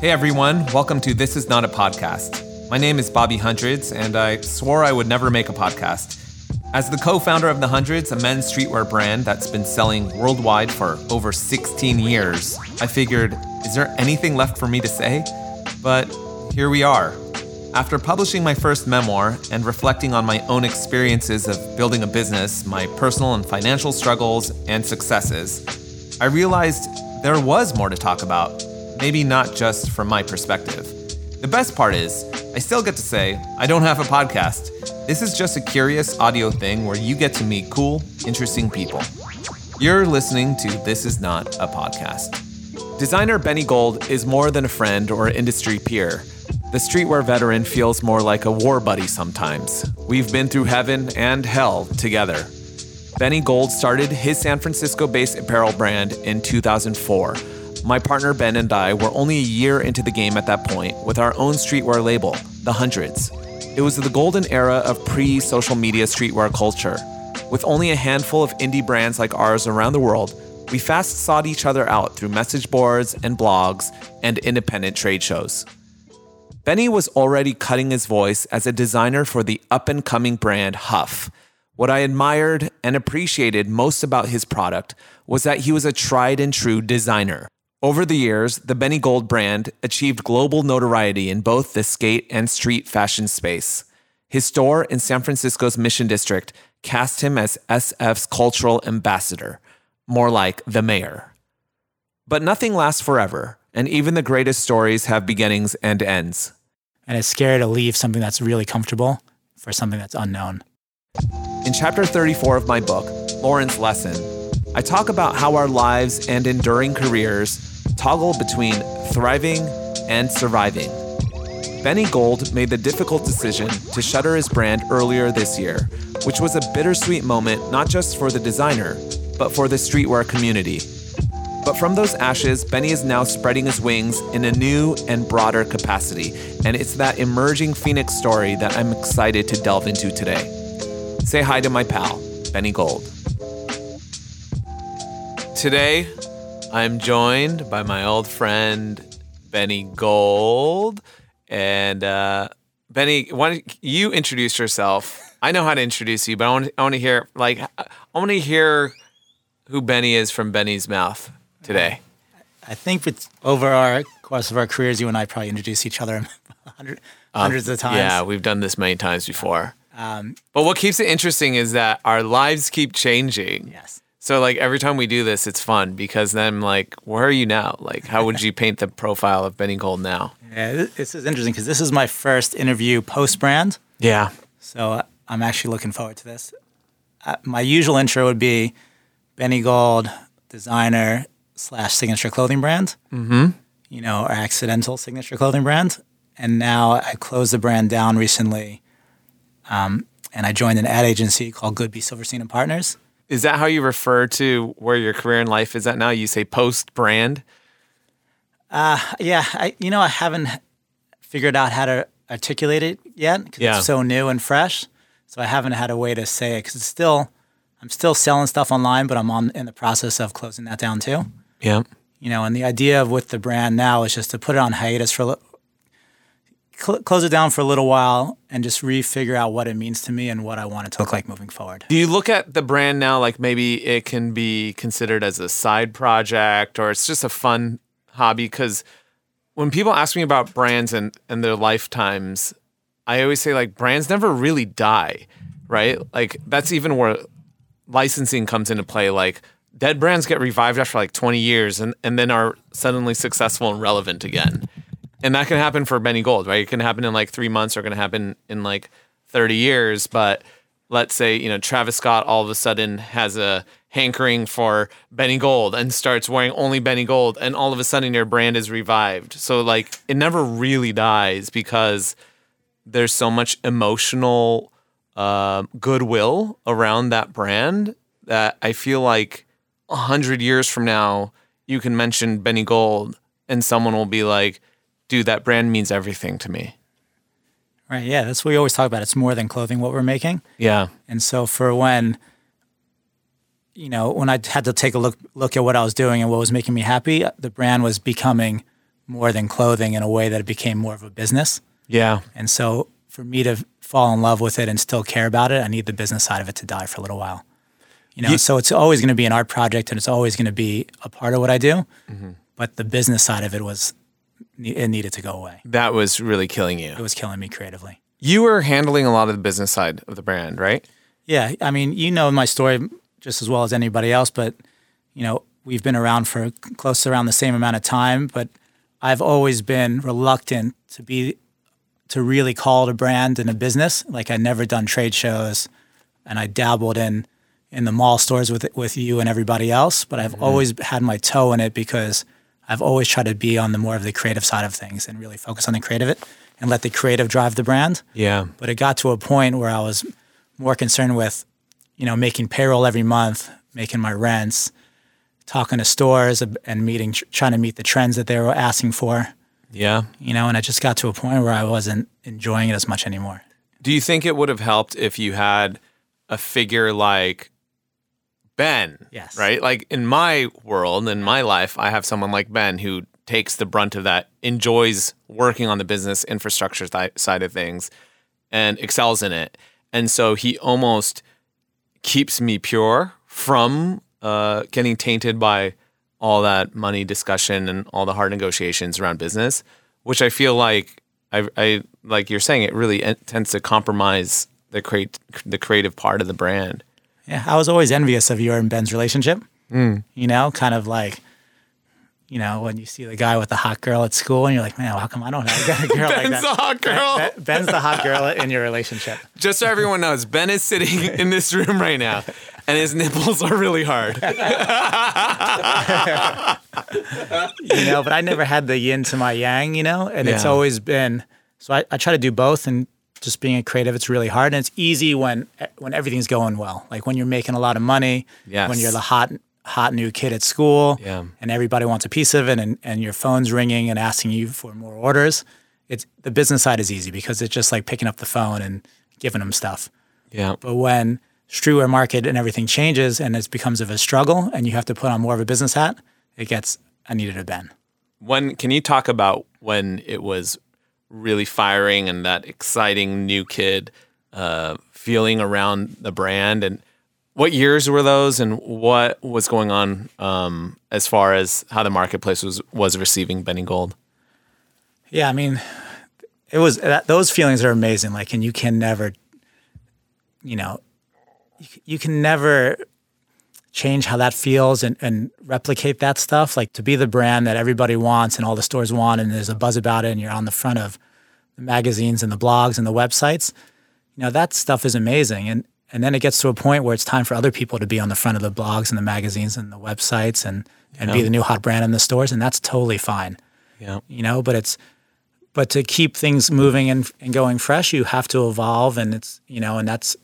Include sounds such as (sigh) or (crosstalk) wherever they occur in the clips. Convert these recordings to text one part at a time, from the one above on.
Hey everyone, welcome to This Is Not a Podcast. My name is Bobby Hundreds, and I swore I would never make a podcast. As the co founder of The Hundreds, a men's streetwear brand that's been selling worldwide for over 16 years, I figured, is there anything left for me to say? But here we are. After publishing my first memoir and reflecting on my own experiences of building a business, my personal and financial struggles and successes, I realized there was more to talk about, maybe not just from my perspective. The best part is, I still get to say, I don't have a podcast. This is just a curious audio thing where you get to meet cool, interesting people. You're listening to This Is Not a Podcast. Designer Benny Gold is more than a friend or industry peer. The streetwear veteran feels more like a war buddy sometimes. We've been through heaven and hell together. Benny Gold started his San Francisco based apparel brand in 2004. My partner Ben and I were only a year into the game at that point with our own streetwear label, The Hundreds. It was the golden era of pre social media streetwear culture. With only a handful of indie brands like ours around the world, we fast sought each other out through message boards and blogs and independent trade shows. Benny was already cutting his voice as a designer for the up and coming brand Huff. What I admired and appreciated most about his product was that he was a tried and true designer. Over the years, the Benny Gold brand achieved global notoriety in both the skate and street fashion space. His store in San Francisco's Mission District cast him as SF's cultural ambassador, more like the mayor. But nothing lasts forever, and even the greatest stories have beginnings and ends. And it's scary to leave something that's really comfortable for something that's unknown. In chapter 34 of my book, Lauren's Lesson, I talk about how our lives and enduring careers toggle between thriving and surviving. Benny Gold made the difficult decision to shutter his brand earlier this year, which was a bittersweet moment not just for the designer, but for the streetwear community. But from those ashes, Benny is now spreading his wings in a new and broader capacity, and it's that emerging Phoenix story that I'm excited to delve into today. Say hi to my pal, Benny Gold. Today, I'm joined by my old friend Benny Gold. And uh, Benny, why don't you introduce yourself? I know how to introduce you, but I want, I want to hear like I want to hear who Benny is from Benny's mouth today. I think it's over our course of our careers, you and I probably introduce each other (laughs) hundred, Um, hundreds of times. Yeah, we've done this many times before. Um, but what keeps it interesting is that our lives keep changing. Yes. So like every time we do this, it's fun because then like, where are you now? Like, how would (laughs) you paint the profile of Benny Gold now? Yeah, this, this is interesting because this is my first interview post brand. Yeah. So uh, I'm actually looking forward to this. Uh, my usual intro would be Benny Gold, designer slash signature clothing brand. Mm-hmm. You know, our accidental signature clothing brand. And now I closed the brand down recently, um, and I joined an ad agency called Goodby Silverstein and Partners. Is that how you refer to where your career in life is at now? You say post brand? Uh, yeah, I you know I haven't figured out how to articulate it yet because Yeah. it's so new and fresh. So I haven't had a way to say it because it's still I'm still selling stuff online, but I'm on in the process of closing that down too. Yeah. You know, and the idea of with the brand now is just to put it on hiatus for cl- close it down for a little while and just refigure out what it means to me and what I want it to look like moving forward. Do you look at the brand now like maybe it can be considered as a side project or it's just a fun hobby? Because when people ask me about brands and, and their lifetimes, I always say like brands never really die, right? Like that's even where licensing comes into play. Like dead brands get revived after like 20 years and, and then are suddenly successful and relevant again. And that can happen for Benny Gold, right? It can happen in like three months or it can happen in like 30 years. But let's say, you know, Travis Scott all of a sudden has a hankering for Benny Gold and starts wearing only Benny Gold. And all of a sudden your brand is revived. So like it never really dies because there's so much emotional uh, goodwill around that brand that I feel like a hundred years from now, you can mention Benny Gold and someone will be like, dude, that brand means everything to me. Right? Yeah, that's what we always talk about. It's more than clothing what we're making. Yeah. And so for when you know, when I had to take a look look at what I was doing and what was making me happy, the brand was becoming more than clothing in a way that it became more of a business. Yeah. And so for me to fall in love with it and still care about it, I need the business side of it to die for a little while. You know, Ye- so it's always going to be an art project and it's always going to be a part of what I do. Mm-hmm. But the business side of it was it needed to go away. That was really killing you. It was killing me creatively. You were handling a lot of the business side of the brand, right? Yeah, I mean, you know my story just as well as anybody else, but you know, we've been around for close to around the same amount of time, but I've always been reluctant to be to really call it a brand and a business. Like I never done trade shows and I dabbled in in the mall stores with with you and everybody else, but I've mm-hmm. always had my toe in it because I've always tried to be on the more of the creative side of things and really focus on the creative and let the creative drive the brand. Yeah. But it got to a point where I was more concerned with, you know, making payroll every month, making my rents, talking to stores and meeting, trying to meet the trends that they were asking for, Yeah. you know, and it just got to a point where I wasn't enjoying it as much anymore. Do you think it would have helped if you had a figure like Ben? Yes. Right? Like in my world, in my life, I have someone like Ben who takes the brunt of that, enjoys working on the business infrastructure th- side of things, and excels in it. And so he almost keeps me pure from uh, getting tainted by all that money discussion and all the hard negotiations around business, which I feel like I, I like you're saying it really tends to compromise the create the creative part of the brand. Yeah, I was always envious of your and Ben's relationship. Mm. You know, kind of like, you know, when you see the guy with the hot girl at school, and you're like, man, how come I don't have a (laughs) girl like that? Ben's the hot girl. Ben- Ben's the hot girl in your relationship. Just so everyone knows, Ben is sitting (laughs) in this room right now, and his nipples are really hard. (laughs) you know, but I never had the yin to my yang, you know, and it's always been so I, I try to do both and just being a creative, it's really hard and it's easy when when everything's going well. Like when you're making a lot of money, Yes. when you're the hot hot new kid at school Yeah. and everybody wants a piece of it and, and your phone's ringing and asking you for more orders. It's the business side is easy because it's just like picking up the phone and giving them stuff. Yeah. But when streetwear market and everything changes and it becomes of a struggle and you have to put on more of a business hat, it gets I needed a Ben. When can you talk about when it was really firing and that exciting new kid uh, feeling around the brand and what years were those and what was going on um, as far as how the marketplace was was receiving Benny Gold? Yeah, I mean, it was that, those feelings are amazing. Like, and you can never, you know, you, you can never change how that feels and, and replicate that stuff. Like to be the brand that everybody wants and all the stores want, and there's a buzz about it, and you're on the front of the magazines and the blogs and the websites. You know, that stuff is amazing. And and then it gets to a point where it's time for other people to be on the front of the blogs and the magazines and the websites and and be the new hot brand in the stores, and that's totally fine Yeah. you know but it's but to keep things moving and, and going fresh you have to evolve and it's you know and that's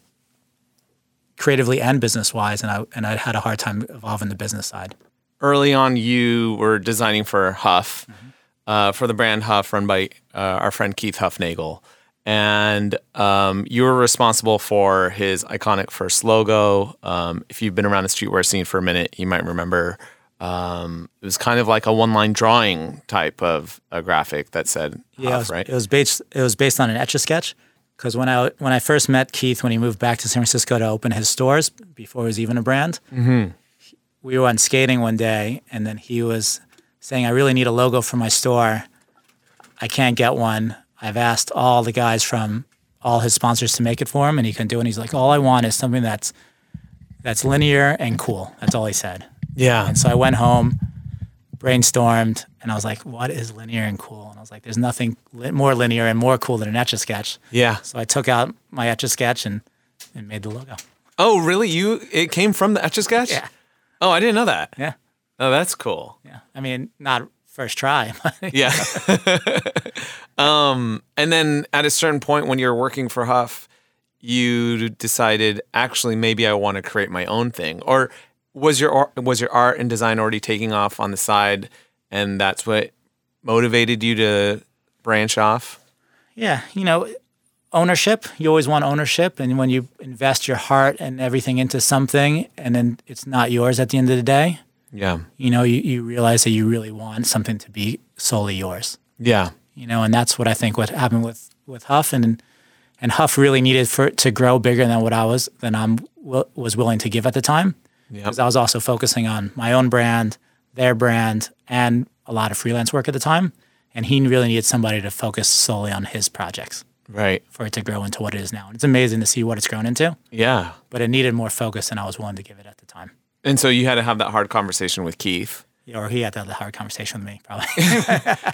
creatively and business wise and i and i had a hard time evolving the business side early on you were designing for Huff, mm-hmm. Uh, for the brand Huff, run by uh, our friend Keith Hufnagel, and um, you were responsible for his iconic first logo. Um, if you've been around the streetwear scene for a minute, you might remember um, it was kind of like a one-line drawing type of a graphic that said yeah it was, right? it was based it was based on an etch a sketch because when i when i first met keith when he moved back to san francisco to open his stores before he was even a brand we were on skating one day and then he was saying i really need a logo for my store. I can't get one. I've asked all the guys from all his sponsors to make it for him and he couldn't do it and he's like all i want is something that's that's linear and cool. That's all he said. Yeah, and so i went home brainstormed and i was like what is linear and cool? And i was like there's nothing li- more linear and more cool than an etch a sketch. Yeah. so i took out my etch a sketch and, and made the logo. Oh, really? You it came from the Etch a Sketch? yeah. Oh, I didn't know that. yeah Oh, that's cool. yeah i mean not first try (laughs) Yeah. (laughs) um, and then at a certain point when you're working for Huff, you decided actually maybe I want to create my own thing, or was your was your art and design already taking off on the side, and that's what motivated you to branch off? Yeah, you know, ownership. You always want ownership, and when you invest your heart and everything into something, and then it's not yours at the end of the day, Yeah. you know, you, you realize that you really want something to be solely yours. Yeah. You know, and that's what I think what happened with with Huff and and Huff really needed for it to grow bigger than what I was than I'm was willing to give at the time Yeah. because I was also focusing on my own brand, their brand, and a lot of freelance work at the time. And he really needed somebody to focus solely on his projects Right. for it to grow into what it is now. And it's amazing to see what it's grown into, Yeah. but it needed more focus than I was willing to give it at. And so you had to have that hard conversation with Keith. Or he had to have the hard conversation with me, probably.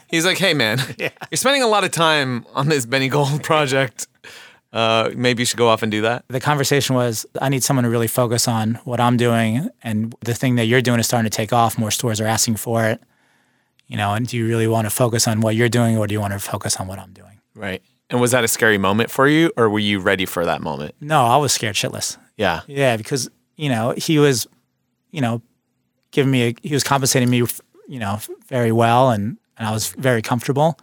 (laughs) He's like, "Hey, man, (laughs) you're spending a lot of time on this Benny Gold project. Uh, maybe you should go off and do that." the conversation was I need someone to really focus on what I'm doing and the thing that you're doing is starting to take off. More stores are asking for it. You know, and do you really want to focus on what you're doing or do you want to focus on what I'm doing? Right. And was that a scary moment for you, or were you ready for that moment? No, I was scared shitless. Yeah. Yeah, because, you know, he was, you know, giving me a, he was compensating me, you know, very well and, and I was very comfortable.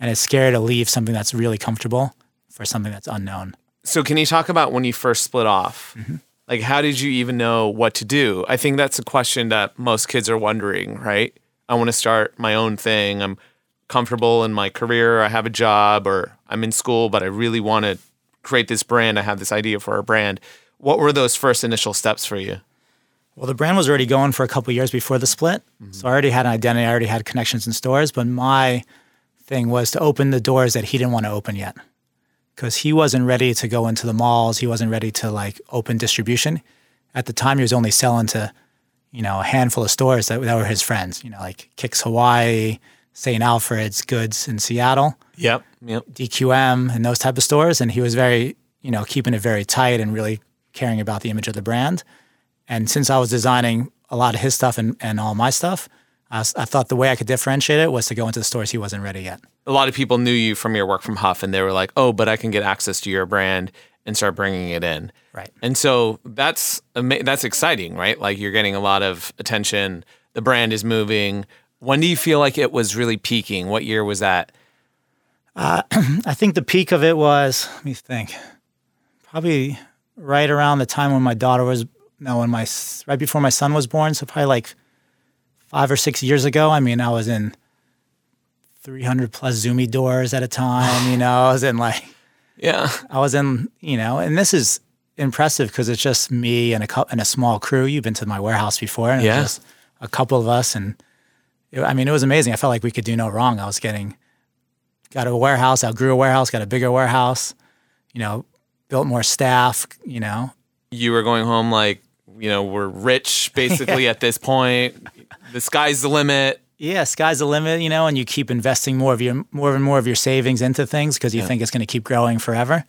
And it's scary to leave something that's really comfortable for something that's unknown. So can you talk about when you first split off? Mm-hmm. Like, how did you even know what to do? I think that's a question that most kids are wondering, right? I want to start my own thing. I'm comfortable in my career. I have a job or I'm in school, but I really want to create this brand. I have this idea for a brand. What were those first initial steps for you? Well, the brand was already going for a couple years before the split. Mm-hmm. So I already had an identity, I already had connections in stores, but my thing was to open the doors that he didn't want to open yet. Cuz he wasn't ready to go into the malls, he wasn't ready to like open distribution. At the time he was only selling to, you know, a handful of stores that, that were his friends, you know, like Kicks Hawaii, St. Alfred's, Goods in Seattle. Yep. Yep. DQM and those type of stores. And he was very, you know, keeping it very tight and really caring about the image of the brand. And since I was designing a lot of his stuff and, and all my stuff, I, was, I thought the way I could differentiate it was to go into the stores he wasn't ready yet. A lot of people knew you from your work from Huff, and they were like, "Oh, but I can get access to your brand and start bringing it in." Right. And so that's ama- that's exciting, right? Like you're getting a lot of attention. The brand is moving. When do you feel like it was really peaking? What year was that? Uh, (clears throat) I think the peak of it was, let me think, probably right around the time when my daughter was, no, when my, right before my son was born. So probably like five or six years ago. I mean, I was in 300 plus Zumiez doors at a time, you know, I was in like, (laughs) Yeah. I was in, you know, and this is impressive because it's just me and a and a small crew. You've been to my warehouse before, and Yeah. it was just a couple of us, and it, I mean, it was amazing. I felt like we could do no wrong. I was getting got a warehouse, outgrew a warehouse, got a bigger warehouse, you know, built more staff, you know. You were going home like, you know, we're rich (laughs) basically at this point. The sky's the limit. Yeah, sky's the limit, you know, and you keep investing more of your more and more of your savings into things because you think it's going to keep growing forever.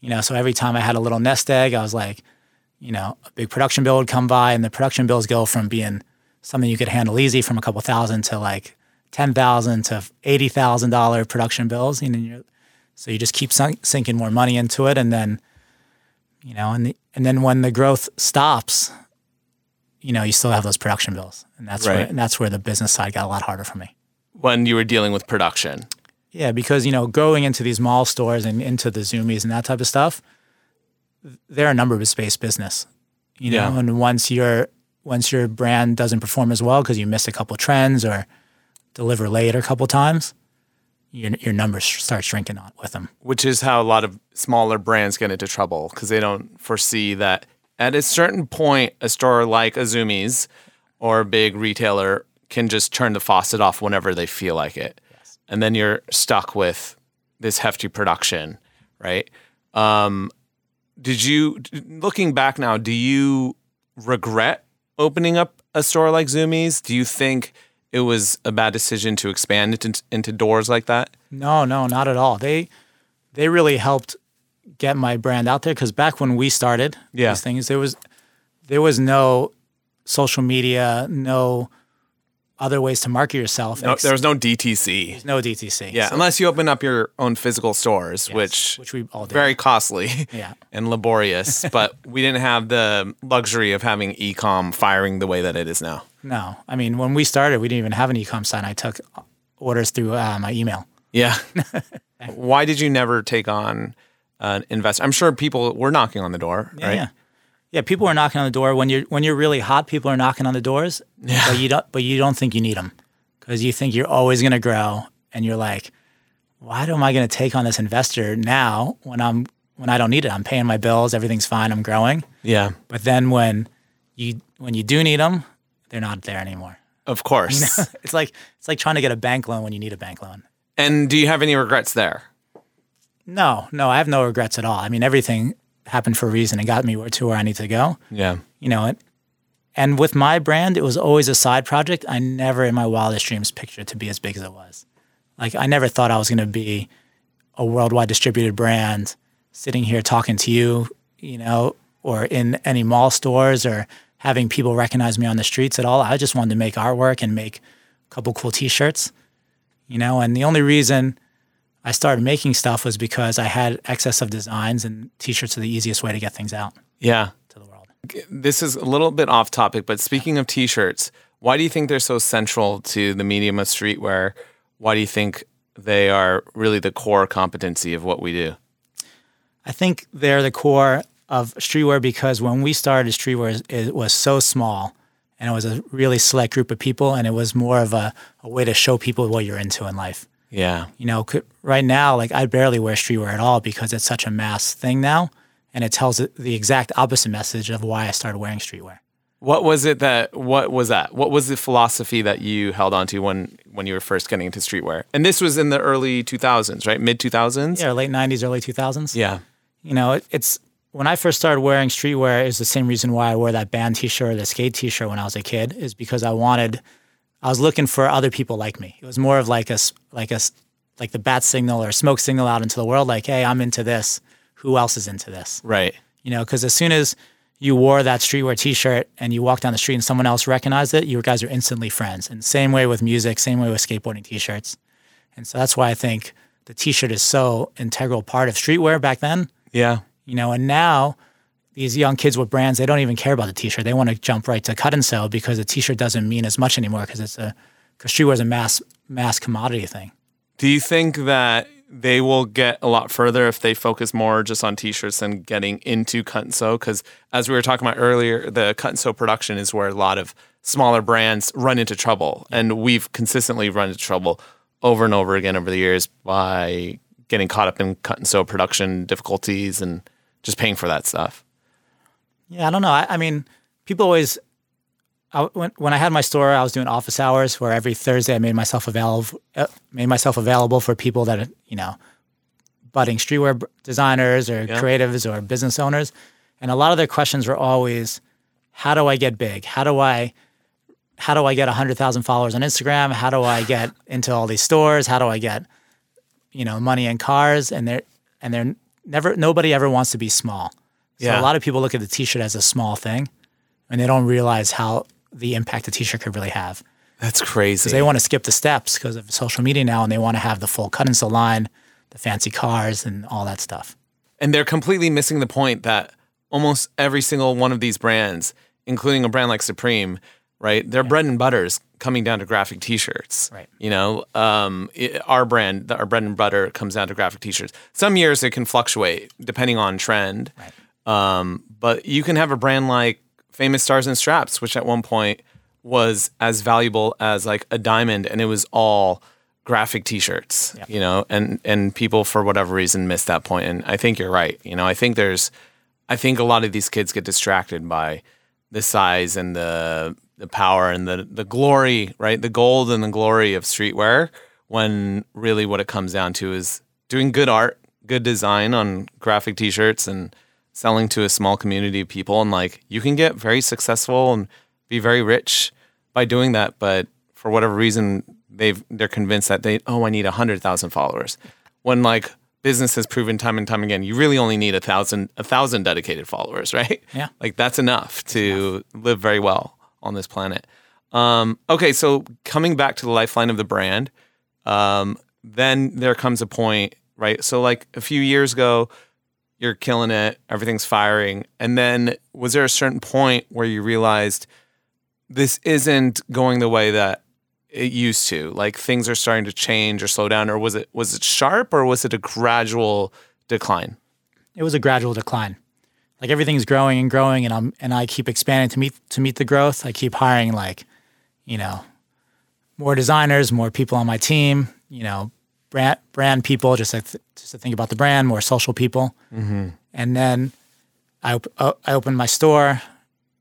You know, so every time I had a little nest egg, I was like, you know, a big production bill would come by, and the production bills go from being something you could handle easy from a couple thousand to like ten thousand to eighty thousand dollar production bills. You know, you're, so you just keep sunk, sinking more money into it, and then, you know, and the, and then when the growth stops, you know, you still have those production bills, and that's where Right. and that's where the business side got a lot harder for me. when you were dealing with production. Yeah, because you know, going into these mall stores and into the Zumiez and that type of stuff, they're a numbers based business. You know, Yeah. and once your once your brand doesn't perform as well because you miss a couple trends or deliver late a couple times, your your numbers start shrinking on with them. which is how a lot of smaller brands get into trouble because they don't foresee that at a certain point, a store like a Zumiez or a big retailer can just turn the faucet off whenever they feel like it. Yes. And then you're stuck with this hefty production, right? Um, did you, looking back now, do you regret opening up a store like Zumiez? Do you think it was a bad decision to expand it into, into doors like that? No, no, not at all. They they really helped get my brand out there because back when we started Yeah. these things, there was there was no social media, no other ways to market yourself. No, there was no DTC. no DTC. Yeah, So- unless you open up your own physical stores, which which we all did. very costly (laughs) Yeah. (laughs) and laborious. but we didn't have the luxury of having e-com firing the way that it is now. No, I mean when we started, we didn't even have an e-com site. I took orders through uh, my email. Yeah. (laughs) Why did you never take on an investor? I'm sure people were knocking on the door, Yeah, right? yeah, Yeah, people are knocking on the door when you're when you're really hot. People are knocking on the doors, Yeah. but you don't but you don't think you need them because you think you're always going to grow, and you're like, why am I going to take on this investor now when I'm when I don't need it? I'm paying my bills, everything's fine, I'm growing. Yeah. But then when you when you do need them, they're not there anymore. Of course. (laughs) it's like it's like trying to get a bank loan when you need a bank loan. and do you have any regrets there? No, no, I have no regrets at all. I mean, everything happened for a reason and got me to where I need to go. Yeah. You know, it, and with my brand, it was always a side project. I never in my wildest dreams pictured it to be as big as it was. Like I never thought I was going to be a worldwide distributed brand sitting here talking to you, you know, or in any mall stores or having people recognize me on the streets at all. I just wanted to make artwork and make a couple cool t-shirts, you know, and the only reason I started making stuff was because I had excess of designs and t-shirts are the easiest way to get things out Yeah. to the world. This is a little bit off topic, but speaking of t-shirts, why do you think they're so central to the medium of streetwear? Why do you think they are really the core competency of what we do? I think they're the core of streetwear because when we started streetwear, it was so small and it was a really select group of people and it was more of a, a way to show people what you're into in life. Yeah. You know, right now, like I barely wear streetwear at all because it's such a mass thing now and it tells the exact opposite message of why I started wearing streetwear. What was it that what was that? What was the philosophy that you held onto when when you were first getting into streetwear? And this was in the early 2000s, right? Mid 2000s? Yeah, late 90s, early 2000s. Yeah. you know, it, it's when I first started wearing streetwear is the same reason why I wore that band T-shirt or the skate T-shirt when I was a kid is because I wanted, I was looking for other people like me. It was more of like a like a like the bat signal or smoke signal out into the world. Like, hey, I'm into this. Who else is into this? Right. You know, because as soon as you wore that streetwear T-shirt and you walked down the street and someone else recognized it, you guys are instantly friends. And same way with music, same way with skateboarding T-shirts. And so that's why I think the T-shirt is so integral part of streetwear back then Yeah. You know and now these young kids with brands they don't even care about the t-shirt. They want to jump right to cut and sew because the t-shirt doesn't mean as much anymore because it's a because streetwear is a mass mass commodity thing. Do you think that they will get a lot further if they focus more just on t-shirts than getting into cut and sew? Because as we were talking about earlier, the cut and sew production is where a lot of smaller brands run into trouble, and we've consistently run into trouble over and over again over the years by getting caught up in cut and sew production difficulties and just paying for that stuff. yeah i don't know i, I mean people always I, when, when i had my store i was doing office hours where every thursday i made myself available uh, made myself available for people that you know budding streetwear designers or Yeah. creatives or business owners and a lot of their questions were always how do i get big how do i how do I get 100,000 followers on Instagram? How do I get into all these stores? How do I get, you know, money and cars? And they're, and they're never, nobody ever wants to be small. So Yeah. a lot of people look at the t-shirt as a small thing and they don't realize how the impact a t-shirt could really have. That's crazy. They want to skip the steps because of social media now and they want to have the full cut and sew line, the fancy cars and all that stuff. And they're completely missing the point that almost every single one of these brands, including a brand like Supreme, right? Their bread and butter is coming down to graphic T-shirts. Right. You know, um, it- our brand, our bread and butter comes down to graphic T-shirts. Some years it can fluctuate depending on trend. Right. Um, but you can have a brand like Famous Stars and Straps, which at one point was as valuable as like a diamond, and it was all graphic T-shirts. Yep. You know, and and people for whatever reason missed that point. And I think you're right. You know, I think there's, I think a lot of these kids get distracted by the size and the the power and the the glory, right? The gold and the glory of streetwear. When really what it comes down to is doing good art, good design on graphic T-shirts, and selling to a small community of people. And like you can get very successful and be very rich by doing that. But for whatever reason, they've they're convinced that they oh I need a hundred thousand followers. When like business has proven time and time again, you really only need a thousand a thousand dedicated followers, (laughs) right? Yeah. Like that's enough to live very well on this planet. Um, okay, so coming back to the lifeline of the brand, um, then there comes a point, right? So like a few years ago, you're killing it, everything's firing, and then was there a certain point where you realized this isn't going the way that it used to? Like things are starting to change or slow down, or was it was it sharp or was it a gradual decline? It was a gradual decline. Like everything's growing and growing, and I'm and I keep expanding to meet to meet the growth. I keep hiring like, you know, more designers, more people on my team. You know, brand brand people just to, just to think about the brand, more social people, Mm-hmm. and then I op- uh, I opened my store,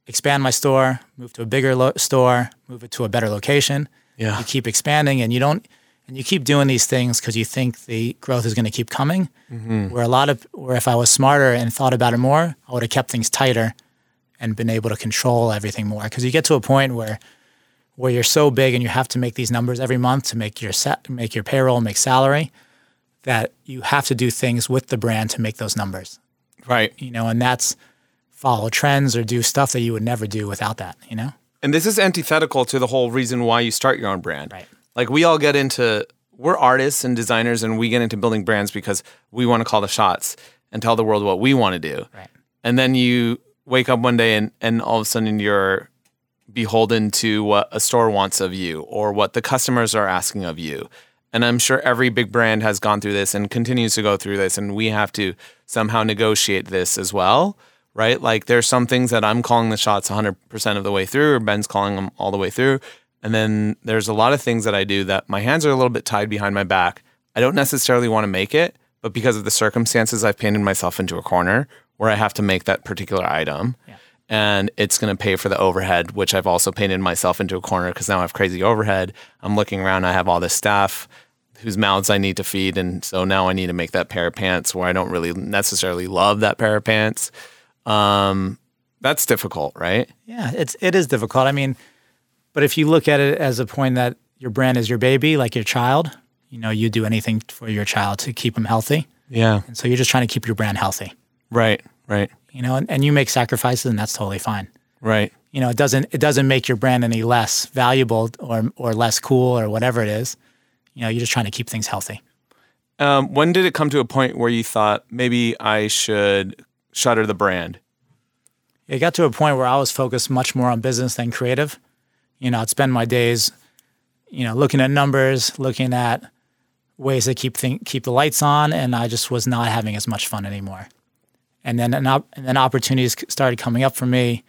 expand my store, move to a bigger lo- store, move it to a better location. Yeah. You keep expanding, and you don't, and you keep doing these things because you think the growth is going to keep coming. Mm-hmm. Where a lot of, where if I was smarter and thought about it more, I would have kept things tighter and been able to control everything more. Because you get to a point where, where you're so big and you have to make these numbers every month to make your set, make your payroll, make salary, that you have to do things with the brand to make those numbers Right. you know, and that's follow trends or do stuff that you would never do without that, you know? And this is antithetical to the whole reason why you start your own brand. Right. Like we all get into we're artists and designers and we get into building brands because we want to call the shots and tell the world what we want to do. Right. And then you wake up one day and, and all of a sudden you're beholden to what a store wants of you or what the customers are asking of you. And I'm sure every big brand has gone through this and continues to go through this. And we have to somehow negotiate this as well, right? Like there's some things that I'm calling the shots 100% of the way through, or Ben's calling them all the way through. And then there's a lot of things that I do that my hands are a little bit tied behind my back. I don't necessarily want to make it, but because of the circumstances, I've painted myself into a corner where I have to make that particular item. And it's going to pay for the overhead, which I've also painted myself into a corner because now I have crazy overhead. I'm looking around, I have all this staff whose mouths I need to feed. And so now I need to make that pair of pants where I don't really necessarily love that pair of pants. Um, that's difficult, right? Yeah, it's it is difficult. I mean, but if you look at it as a point that your brand is your baby, like your child, you know, you do anything for your child to keep them healthy. Yeah. And so you're just trying to keep your brand healthy, Right, right, you know, and, and you make sacrifices and that's totally fine. right. You know, it doesn't it doesn't make your brand any less valuable or or less cool or whatever it is. You know, you're just trying to keep things healthy. Um, when did it come to a point where you thought maybe I should shutter the brand? it got to a point where I was focused much more on business than creative. You know, I'd spend my days, you know, looking at numbers, looking at ways to keep think, keep the lights on, and I just was not having as much fun anymore. And then an op- and then opportunities started coming up for me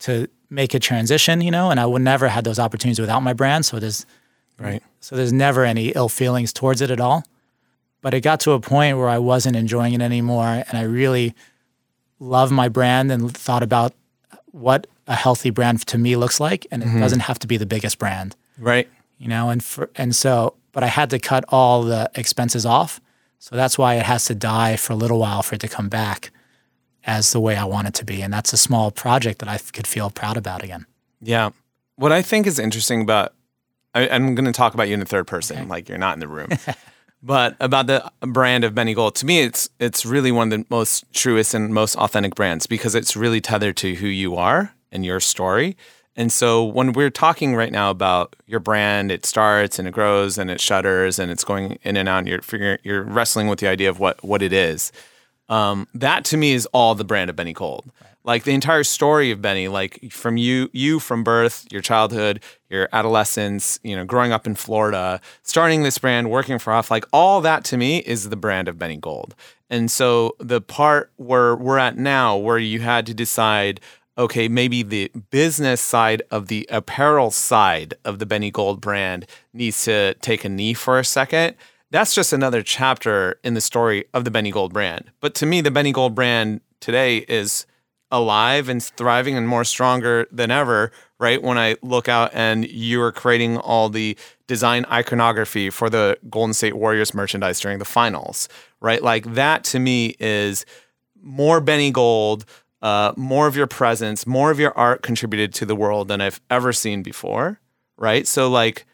to make a transition, you know, and I would never had those opportunities without my brand. So there's Right. so there's never any ill feelings towards it at all. But it got to a point where I wasn't enjoying it anymore. And I really love my brand and thought about what a healthy brand to me looks like. And it mm-hmm. doesn't have to be the biggest brand, Right. you know? And for, and so, but I had to cut all the expenses off. So that's why it has to die for a little while for it to come back as the way I want it to be. And that's a small project that I could feel proud about again. Yeah. What I think is interesting about, I, I'm going to talk about you in the third person, like you're not in the room, (laughs) but about the brand of Benny Gold. To me, it's it's really one of the most truest and most authentic brands because it's really tethered to who you are and your story. And so when we're talking right now about your brand, it starts and it grows and it shudders and it's going in and out. And you're figuring, you're wrestling with the idea of what what it is. Um, that to me is all the brand of Benny Gold. Like the entire story of Benny, like from you, you from birth, your childhood, your adolescence, you know, growing up in Florida, starting this brand, working for Huff, like all that to me is the brand of Benny Gold. And so the part where we're at now, where you had to decide, okay, maybe the business side of the apparel side of the Benny Gold brand needs to take a knee for a second that's just another chapter in the story of the Benny Gold brand. But to me, the Benny Gold brand today is alive and thriving and more stronger than ever, right? When I look out and you are creating all the design iconography for the Golden State Warriors merchandise during the finals, right? Like that to me is more Benny Gold, uh, more of your presence, more of your art contributed to the world than I've ever seen before, right? So like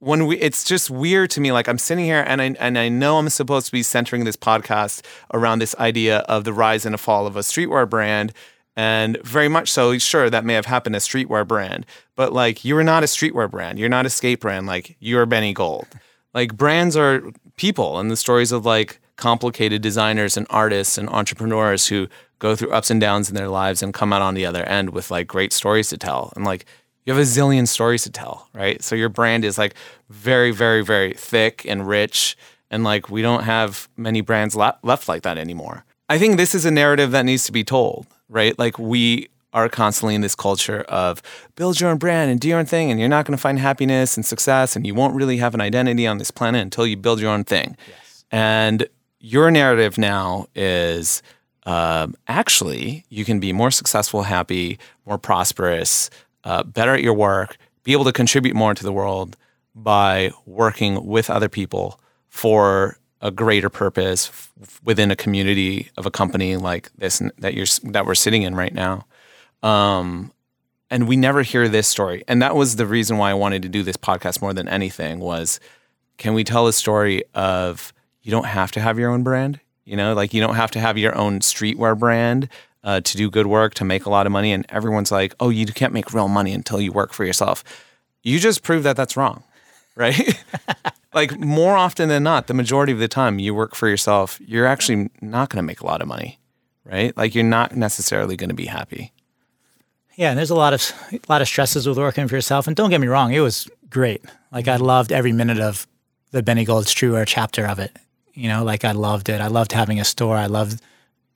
when we it's just weird to me like i'm sitting here and i and i know i'm supposed to be centering this podcast around this idea of the rise and the fall of a streetwear brand and very much so sure that may have happened a streetwear brand but like you are not a streetwear brand you're not a skate brand like you're benny gold like brands are people and the stories of like complicated designers and artists and entrepreneurs who go through ups and downs in their lives and come out on the other end with like great stories to tell and like you have a zillion stories to tell, right? So your brand is like very, very, very thick and rich. And like we don't have many brands le- left like that anymore. I think this is a narrative that needs to be told, right? Like we are constantly in this culture of build your own brand and do your own thing, and you're not going to find happiness and success, and you won't really have an identity on this planet until you build your own thing. Yes. And your narrative now is um, actually you can be more successful, happy, more prosperous, uh, better at your work, be able to contribute more to the world by working with other people for a greater purpose f- within a community of a company like this that you're that we're sitting in right now. Um, and we never hear this story. And that was the reason why I wanted to do this podcast more than anything was can we tell a story of you don't have to have your own brand? You know, like you don't have to have your own streetwear brand uh, to do good work, to make a lot of money. And everyone's like, oh, you can't make real money until you work for yourself. You just prove that that's wrong, right? (laughs) like more often than not, the majority of the time you work for yourself, you're actually not going to make a lot of money, right? Like you're not necessarily going to be happy. Yeah, and there's a lot of a lot of stresses with working for yourself. And don't get me wrong, it was great. Like I loved every minute of the Benny Gold's Streetwear chapter of it. You know, like I loved it. I loved having a store. I loved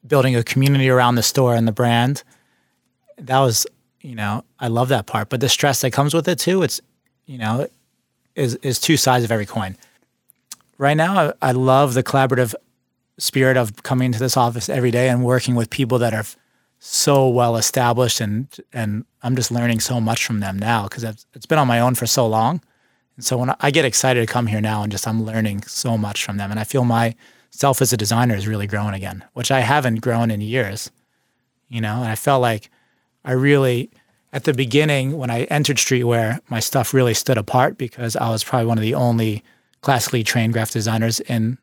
building a community around the store and the brand. That was, you know, I love that part. But the stress that comes with it too, it's, you know, is is two sides of every coin. Right now, I, I love the collaborative spirit of coming into this office every day and working with people that are so well established and and I'm just learning so much from them now because it's been on my own for so long. And so when I get excited to come here now and just I'm learning so much from them and I feel myself as a designer is really growing again, which I haven't grown in years. You know, and I felt like I really at the beginning when I entered streetwear, my stuff really stood apart because I was probably one of the only classically trained graphic designers in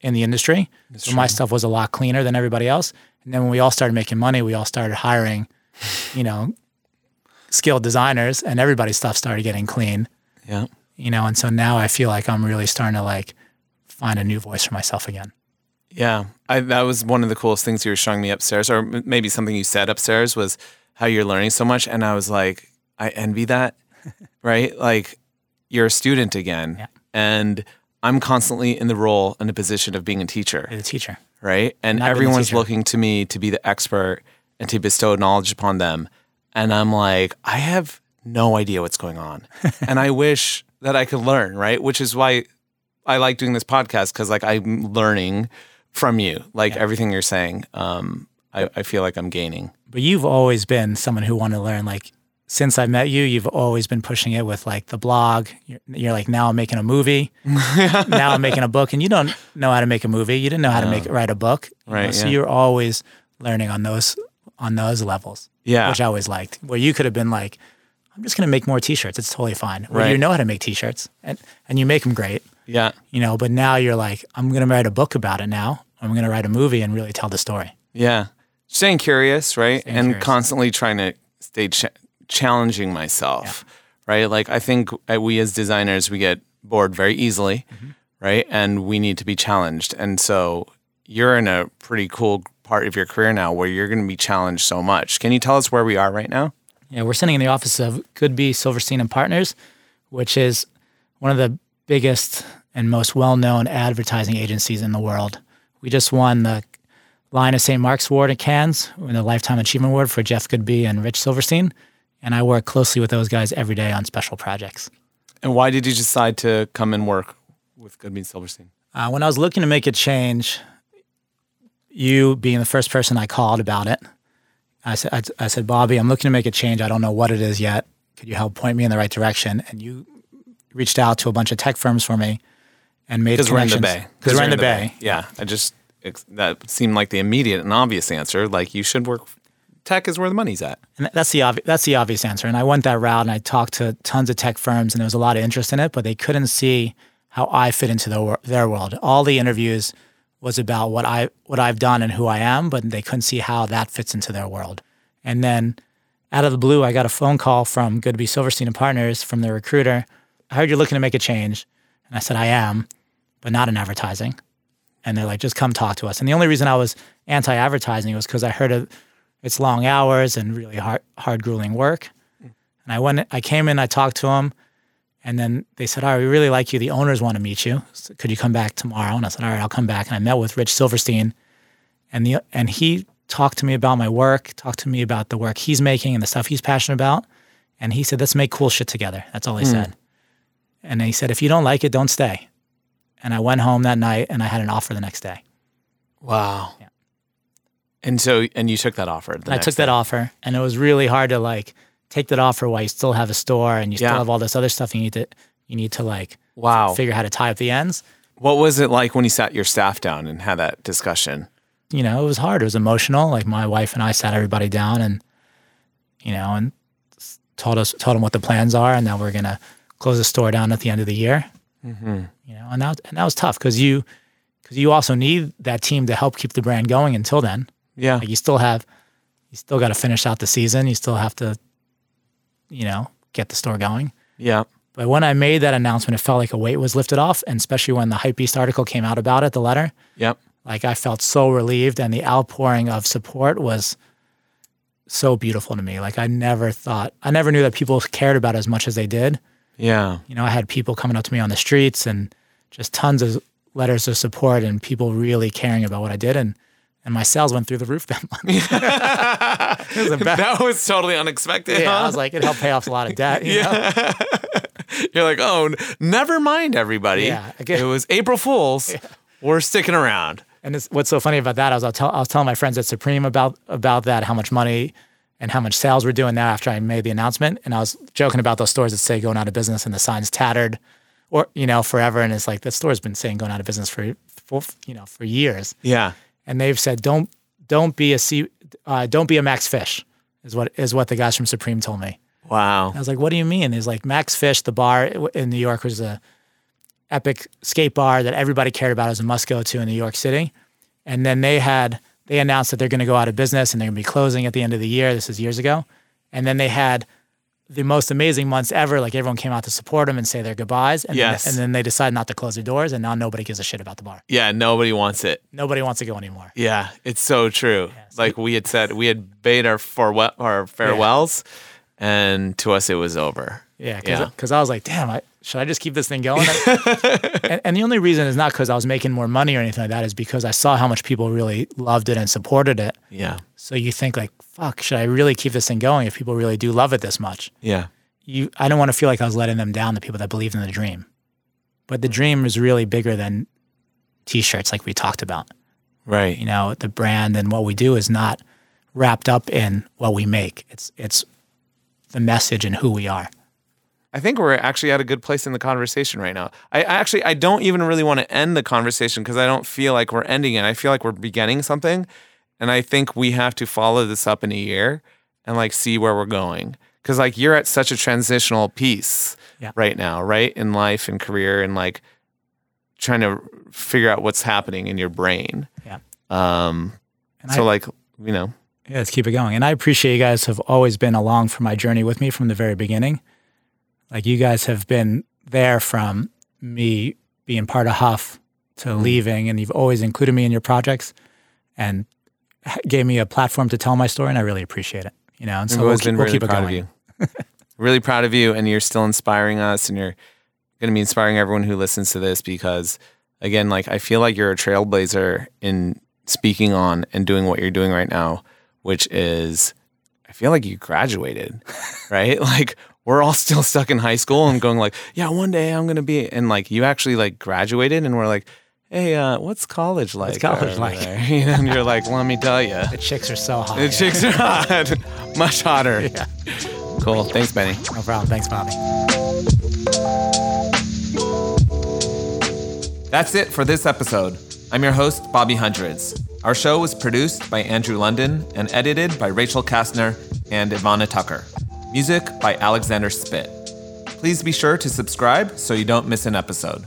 in the industry. That's so true. my stuff was a lot cleaner than everybody else. And then when we all started making money, we all started hiring, you know, skilled designers and everybody's stuff started getting clean. Yeah. You know, and so now I feel like I'm really starting to like find a new voice for myself again. Yeah. I, that was one of the coolest things you were showing me upstairs, or maybe something you said upstairs was how you're learning so much. And I was like, I envy that, (laughs) right? Like you're a student again. Yeah. And I'm constantly in the role and the position of being a teacher. You're the teacher right? And everyone's looking to me to be the expert and to bestow knowledge upon them. And I'm like, I have no idea what's going on. (laughs) and I wish that I could learn, right? Which is why I like doing this podcast because like I'm learning from you, like yeah. everything you're saying. Um, I, I feel like I'm gaining. But you've always been someone who wanted to learn. Like since I met you, you've always been pushing it with like the blog. You're, you're like, now I'm making a movie. (laughs) now I'm making a book, and you don't know how to make a movie. You didn't know how to make write a book. Right. Know? So you're always learning on those on those levels. Yeah. Which I always liked. Where you could have been like, I'm just going to make more T-shirts. It's totally fine. Right. you know how to make T-shirts, and and you make them great. Yeah. You know, but now you're like, I'm going to write a book about it now. I'm going to write a movie and really tell the story. Yeah. Staying curious, right? Staying and curious. constantly trying to stay ch- challenging myself, yeah. right? Like I think we as designers we get bored very easily, mm-hmm. right? And we need to be challenged. And so you're in a pretty cool part of your career now where you're going to be challenged so much. Can you tell us where we are right now? Yeah, we're sitting in the office of Goodby Silverstein and Partners, which is one of the biggest and most well-known advertising agencies in the world. We just won the Lion of St. Mark's Award at Cannes, the Lifetime Achievement Award for Jeff Goodby and Rich Silverstein and I work closely with those guys every day on special projects. And why did you decide to come and work with Goodby and Silverstein? Uh, when I was looking to make a change, you being the first person I called about it, I said, I, I said, Bobby, I'm looking to make a change. I don't know what it is yet. Could you help point me in the right direction? And you reached out to a bunch of tech firms for me and made because we're in the Bay. Because we're in the, Bay. Bay. Yeah, I just that seemed like the immediate and obvious answer. Like you should work tech is where the money's at. And that's the obvi- that's the obvious answer. And I went that route and I talked to tons of tech firms and there was a lot of interest in it, but they couldn't see how I fit into their their world. All the interviews was about what I what I've done and who I am, but they couldn't see how that fits into their world. And then out of the blue, I got a phone call from Goodby Silverstein and Partners from the recruiter. I heard you're looking to make a change. And I said, I am, but not in advertising. And they're like, just come talk to us. And the only reason I was anti advertising was because I heard a, it's long hours and really hard, hard grueling work. Mm. And I went, I came in, I talked to them, and then they said, "All right, we really like you. The owners want to meet you. So could you come back tomorrow?" And I said, "All right, I'll come back." And I met with Rich Silverstein, and the and he talked to me about my work, talked to me about the work he's making and the stuff he's passionate about, and he said, "Let's make cool shit together." That's all he hmm. said. And he said, "If you don't like it, don't stay." And I went home that night, and I had an offer the next day. Wow. Yeah. And so, and you took that offer. I took that offer, and it was really hard to like take that offer while you still have a store and you still have all this other stuff you need to you need to like Wow. figure how to tie up the ends. What was it like when you sat your staff down and had that discussion? You know, it was hard. It was emotional. Like my wife and I sat everybody down and you know and told us told them what the plans are and that we're gonna close the store down at the end of the year. Mm-hmm. You know, and that and that was tough because you because you also need that team to help keep the brand going until then. Yeah. Like you still have, you still got to finish out the season. You still have to, you know, get the store going. Yeah. But when I made that announcement, it felt like a weight was lifted off, and especially when the Hypebeast article came out about it, the letter, Yep. like I felt so relieved, and the outpouring of support was so beautiful to me. Like I never thought, I never knew that people cared about it as much as they did. Yeah. You know, I had people coming up to me on the streets and just tons of letters of support and people really caring about what I did, and and my sales went through the roof that month. (laughs) was. That was totally unexpected. Yeah, I was like, it helped pay off a lot of debt. You know? (laughs) You're like, oh, never mind, everybody. Yeah, it was April Fools. We're sticking around. And it's, what's so funny about that, I was, I was, tell, I was telling my friends at Supreme about about that, how much money and how much sales we're doing now after I made the announcement. And I was joking about those stores that say going out of business and the sign's tattered or, you know, forever. And it's like, the store's been saying going out of business for, for you know, for years. Yeah. And they've said, don't, don't be a C, uh, don't be a Max Fish is what, is what the guys from Supreme told me. Wow. I was like, what do you mean? He's like, Max Fish, the bar in New York was a epic skate bar that everybody cared about as a must go to in New York City. And then they had, they announced that they're going to go out of business and they're going to be closing at the end of the year. This is years ago. And then they had the most amazing months ever. Like everyone came out to support them and say their goodbyes. And, Yes. then, and then they decided not to close their doors. And now nobody gives a shit about the bar. Yeah. Nobody wants it. Nobody wants to go anymore. Yeah. It's so true. Like we had said, we had bade our farewell, our farewells, and to us it was over. Yeah, Yeah. because I was like, damn, I, should I just keep this thing going? (laughs) and, and the only reason is not because I was making more money or anything like that, is because I saw how much people really loved it and supported it. Yeah. So you think like, fuck, should I really keep this thing going if people really do love it this much? Yeah. You, I don't want to feel like I was letting them down, the people that believed in the dream. But the dream is really bigger than t-shirts, like we talked about. Right. You know, the brand and what we do is not wrapped up in what we make. It's it's the message and who we are. I think we're actually at a good place in the conversation right now. I I actually I don't even really want to end the conversation because I don't feel like we're ending it. I feel like we're beginning something, and I think we have to follow this up in a year and like see where we're going. Because like you're at such a transitional piece Yeah. right now, right in life and career, and like trying to figure out what's happening in your brain. Yeah. Um. And so I- like you know. Yeah, let's keep it going. And I appreciate you guys have always been along for my journey with me from the very beginning. Like you guys have been there from me being part of Huff to mm. leaving, and you've always included me in your projects and gave me a platform to tell my story, and I really appreciate it. You know, and so I've we'll, always keep, been we'll really keep proud going. of you. really proud of you, and you're still inspiring us, and you're going to be inspiring everyone who listens to this because, again, like I feel like you're a trailblazer in speaking on and doing what you're doing right now, which is, I feel like you graduated, (laughs) right? Like we're all (laughs) still stuck in high school and going like, yeah, one day I'm going to be, and like you actually like graduated, and we're like. Hey, uh, what's college like? college over like? (laughs) You know, and you're like, let me tell you. The chicks are so hot. The chicks are hot, (laughs) much hotter. Yeah. Cool. Thanks, Benny. No problem. Thanks, Bobby. That's it for this episode. I'm your host, Bobby Hundreds. Our show was produced by Andrew London and edited by Rachel Kastner and Ivana Tucker. Music by Alexander Spit. Please be sure to subscribe so you don't miss an episode.